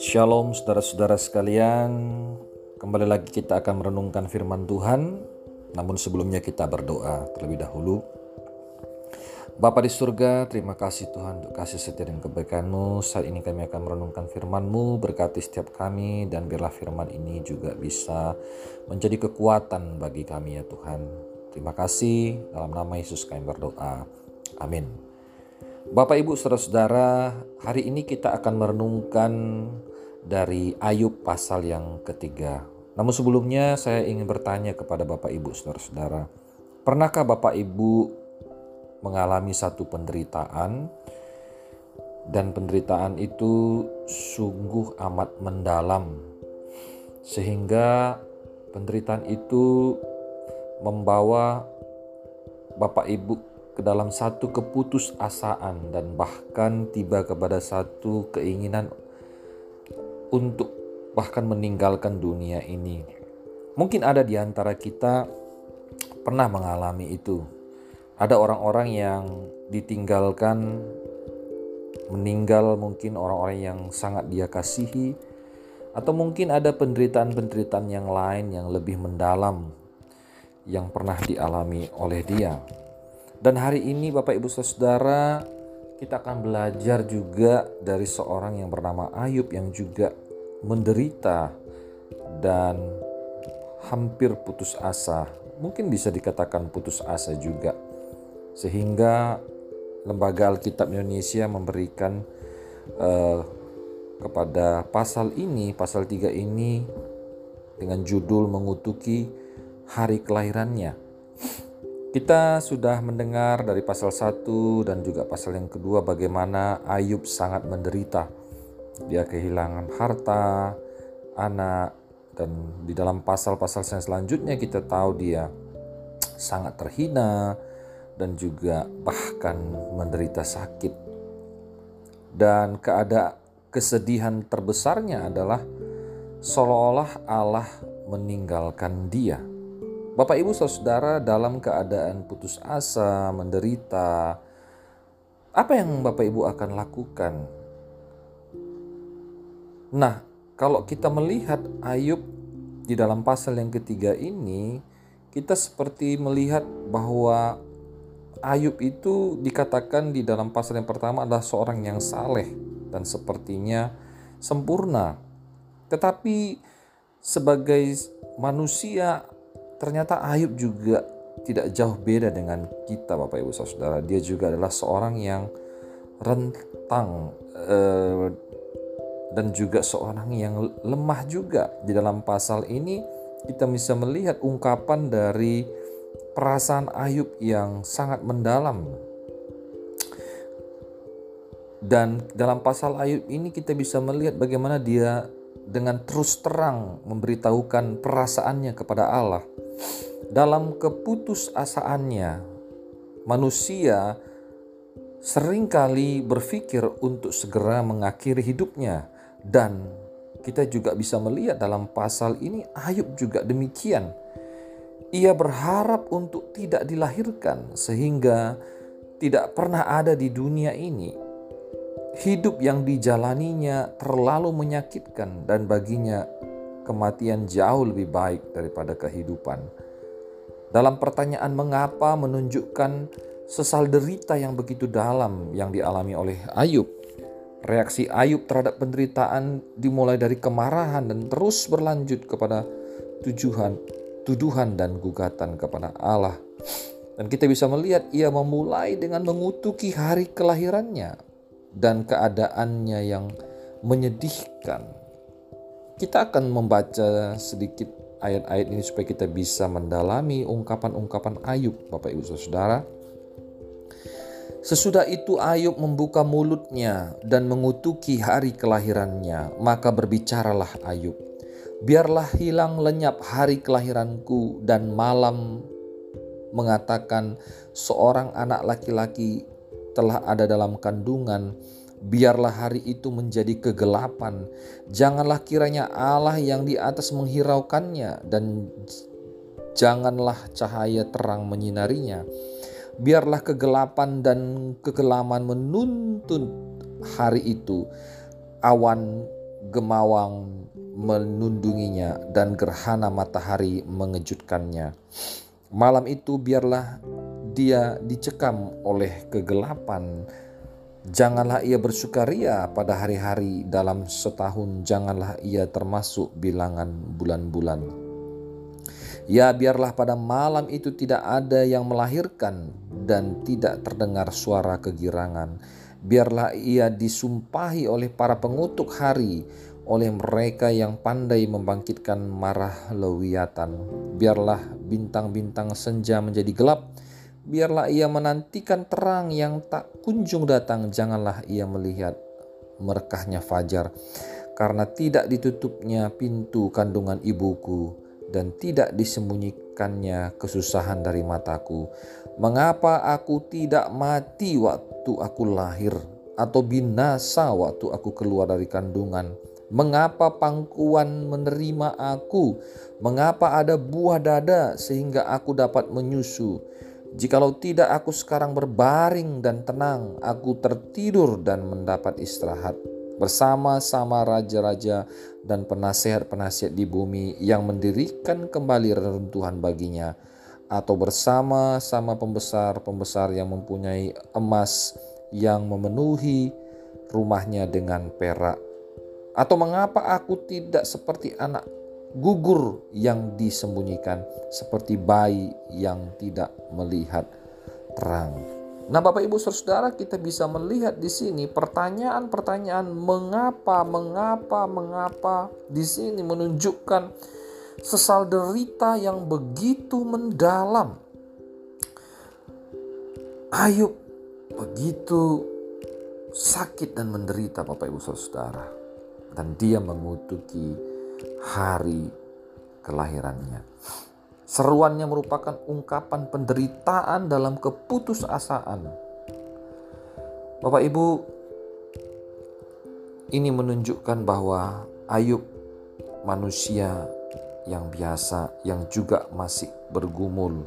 Shalom saudara-saudara sekalian, kembali lagi kita akan merenungkan firman Tuhan, namun sebelumnya kita berdoa terlebih dahulu. Bapa di surga, terima kasih Tuhan untuk kasih setia dan kebaikan-Mu. Saat ini kami akan merenungkan firman-Mu, berkati setiap kami, dan biarlah firman ini juga bisa menjadi kekuatan bagi kami ya Tuhan. Terima kasih, dalam nama Yesus kami berdoa. Amin. Bapak Ibu Saudara-saudara, hari ini kita akan merenungkan dari Ayub pasal yang ketiga. Namun sebelumnya saya ingin bertanya kepada Bapak Ibu Saudara-saudara, pernahkah Bapak Ibu mengalami satu penderitaan dan penderitaan itu sungguh amat mendalam sehingga penderitaan itu membawa Bapak Ibu ke dalam satu keputusasaan dan bahkan tiba kepada satu keinginan untuk bahkan meninggalkan dunia ini. Mungkin ada di antara kita pernah mengalami itu. Ada orang-orang yang ditinggalkan, meninggal mungkin orang-orang yang sangat dia kasihi, atau mungkin ada penderitaan-penderitaan yang lain yang lebih mendalam yang pernah dialami oleh dia. Dan hari ini Bapak Ibu Saudara kita akan belajar juga dari seorang yang bernama Ayub yang juga menderita dan hampir putus asa. Mungkin bisa dikatakan putus asa juga. Sehingga Lembaga Alkitab Indonesia memberikan uh, kepada pasal ini, pasal 3 ini dengan judul mengutuki hari kelahirannya. Kita sudah mendengar dari pasal 1 dan juga pasal yang kedua bagaimana Ayub sangat menderita. Dia kehilangan harta, anak, dan di dalam pasal-pasal yang selanjutnya kita tahu dia sangat terhina dan juga bahkan menderita sakit. Dan keadaan kesedihan terbesarnya adalah seolah-olah Allah meninggalkan dia. Bapak Ibu Saudara dalam keadaan putus asa, menderita, apa yang Bapak Ibu akan lakukan? Nah, kalau kita melihat Ayub di dalam pasal yang ketiga ini, kita seperti melihat bahwa Ayub itu dikatakan di dalam pasal yang pertama adalah seorang yang saleh dan sepertinya sempurna. Tetapi sebagai manusia ternyata Ayub juga tidak jauh beda dengan kita Bapak Ibu Saudara. Dia juga adalah seorang yang rentang eh, dan juga seorang yang lemah juga. Di dalam pasal ini kita bisa melihat ungkapan dari perasaan Ayub yang sangat mendalam. Dan dalam pasal Ayub ini kita bisa melihat bagaimana dia dengan terus terang memberitahukan perasaannya kepada Allah. Dalam keputusasaannya, manusia sering kali berpikir untuk segera mengakhiri hidupnya dan kita juga bisa melihat dalam pasal ini Ayub juga demikian. Ia berharap untuk tidak dilahirkan sehingga tidak pernah ada di dunia ini hidup yang dijalaninya terlalu menyakitkan dan baginya kematian jauh lebih baik daripada kehidupan. Dalam pertanyaan mengapa menunjukkan sesal derita yang begitu dalam yang dialami oleh Ayub. Reaksi Ayub terhadap penderitaan dimulai dari kemarahan dan terus berlanjut kepada tujuan, tuduhan dan gugatan kepada Allah. Dan kita bisa melihat ia memulai dengan mengutuki hari kelahirannya dan keadaannya yang menyedihkan kita akan membaca sedikit ayat-ayat ini supaya kita bisa mendalami ungkapan-ungkapan Ayub, Bapak Ibu Saudara. Sesudah itu Ayub membuka mulutnya dan mengutuki hari kelahirannya, maka berbicaralah Ayub. Biarlah hilang lenyap hari kelahiranku dan malam mengatakan seorang anak laki-laki telah ada dalam kandungan biarlah hari itu menjadi kegelapan. Janganlah kiranya Allah yang di atas menghiraukannya dan janganlah cahaya terang menyinarinya. Biarlah kegelapan dan kekelaman menuntun hari itu. Awan gemawang menundunginya dan gerhana matahari mengejutkannya. Malam itu biarlah dia dicekam oleh kegelapan. Janganlah ia bersukaria pada hari-hari dalam setahun, janganlah ia termasuk bilangan bulan-bulan. Ya, biarlah pada malam itu tidak ada yang melahirkan dan tidak terdengar suara kegirangan. Biarlah ia disumpahi oleh para pengutuk hari, oleh mereka yang pandai membangkitkan marah lewiatan. Biarlah bintang-bintang senja menjadi gelap, biarlah ia menantikan terang yang tak kunjung datang. Janganlah ia melihat merekahnya fajar, karena tidak ditutupnya pintu kandungan ibuku dan tidak disembunyikannya kesusahan dari mataku. Mengapa aku tidak mati waktu aku lahir, atau binasa waktu aku keluar dari kandungan? Mengapa pangkuan menerima aku? Mengapa ada buah dada sehingga aku dapat menyusu? Jikalau tidak aku sekarang berbaring dan tenang, aku tertidur dan mendapat istirahat. Bersama-sama raja-raja dan penasehat-penasehat di bumi yang mendirikan kembali reruntuhan baginya atau bersama-sama pembesar-pembesar yang mempunyai emas yang memenuhi rumahnya dengan perak. Atau mengapa aku tidak seperti anak gugur yang disembunyikan, seperti bayi yang tidak melihat terang. Nah, Bapak Ibu Saudara, kita bisa melihat di sini pertanyaan-pertanyaan mengapa, mengapa, mengapa di sini menunjukkan sesal derita yang begitu mendalam. Ayub begitu sakit dan menderita Bapak Ibu Saudara dan dia mengutuki hari kelahirannya. Seruannya merupakan ungkapan penderitaan dalam keputusasaan. Bapak Ibu, ini menunjukkan bahwa Ayub manusia yang biasa yang juga masih bergumul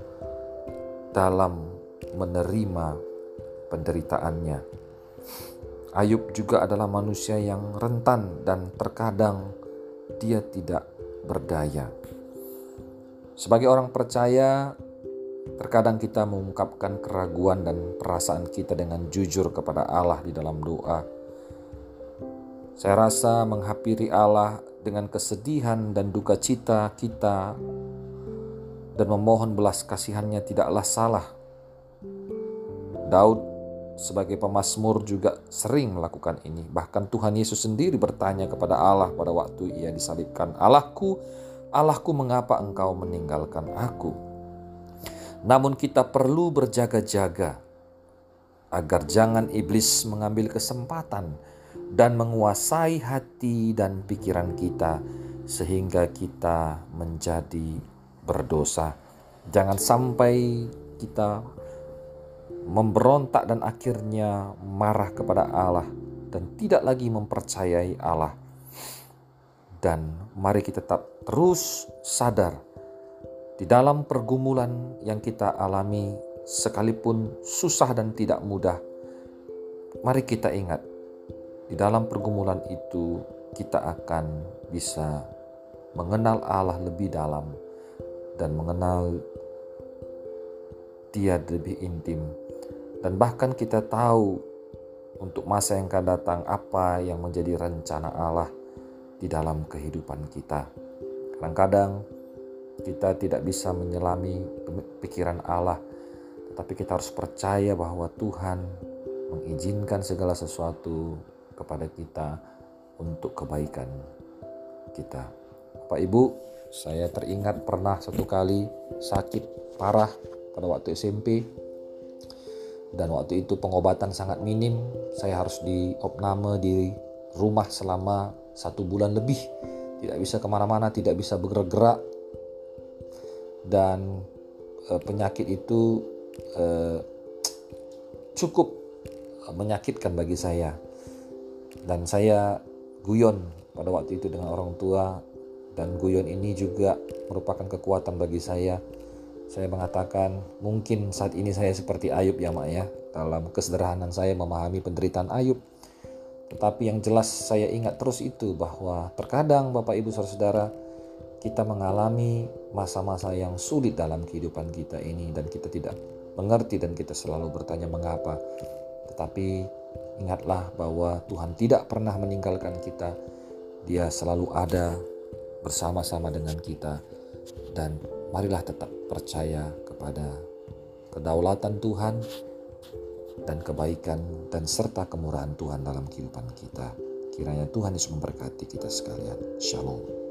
dalam menerima penderitaannya. Ayub juga adalah manusia yang rentan dan terkadang dia tidak berdaya. Sebagai orang percaya, terkadang kita mengungkapkan keraguan dan perasaan kita dengan jujur kepada Allah di dalam doa. Saya rasa menghampiri Allah dengan kesedihan dan duka cita kita dan memohon belas kasihannya tidaklah salah. Daud sebagai pemazmur juga sering melakukan ini. Bahkan Tuhan Yesus sendiri bertanya kepada Allah pada waktu ia disalibkan, "Allahku, Allahku, mengapa engkau meninggalkan aku?" Namun kita perlu berjaga-jaga agar jangan iblis mengambil kesempatan dan menguasai hati dan pikiran kita sehingga kita menjadi berdosa. Jangan sampai kita memberontak dan akhirnya marah kepada Allah dan tidak lagi mempercayai Allah. Dan mari kita tetap terus sadar di dalam pergumulan yang kita alami sekalipun susah dan tidak mudah. Mari kita ingat di dalam pergumulan itu kita akan bisa mengenal Allah lebih dalam dan mengenal Dia lebih intim dan bahkan kita tahu untuk masa yang akan datang apa yang menjadi rencana Allah di dalam kehidupan kita. Kadang-kadang kita tidak bisa menyelami pikiran Allah, tetapi kita harus percaya bahwa Tuhan mengizinkan segala sesuatu kepada kita untuk kebaikan kita. Bapak Ibu, saya teringat pernah satu kali sakit parah pada waktu SMP dan waktu itu pengobatan sangat minim. Saya harus diopname di rumah selama satu bulan lebih. Tidak bisa ke mana-mana tidak bisa bergerak. Dan e, penyakit itu e, cukup menyakitkan bagi saya. Dan saya guyon pada waktu itu dengan orang tua. Dan guyon ini juga merupakan kekuatan bagi saya Saya mengatakan mungkin saat ini saya seperti Ayub ya mak ya. Dalam kesederhanaan saya memahami penderitaan Ayub. Tetapi yang jelas saya ingat terus itu bahwa terkadang Bapak Ibu Saudara kita mengalami masa-masa yang sulit dalam kehidupan kita ini dan kita tidak mengerti dan kita selalu bertanya mengapa. Tetapi ingatlah bahwa Tuhan tidak pernah meninggalkan kita. Dia selalu ada bersama-sama dengan kita dan marilah tetap percaya kepada kedaulatan Tuhan dan kebaikan dan serta kemurahan Tuhan dalam kehidupan kita. Kiranya Tuhan Yesus memberkati kita sekalian. Shalom.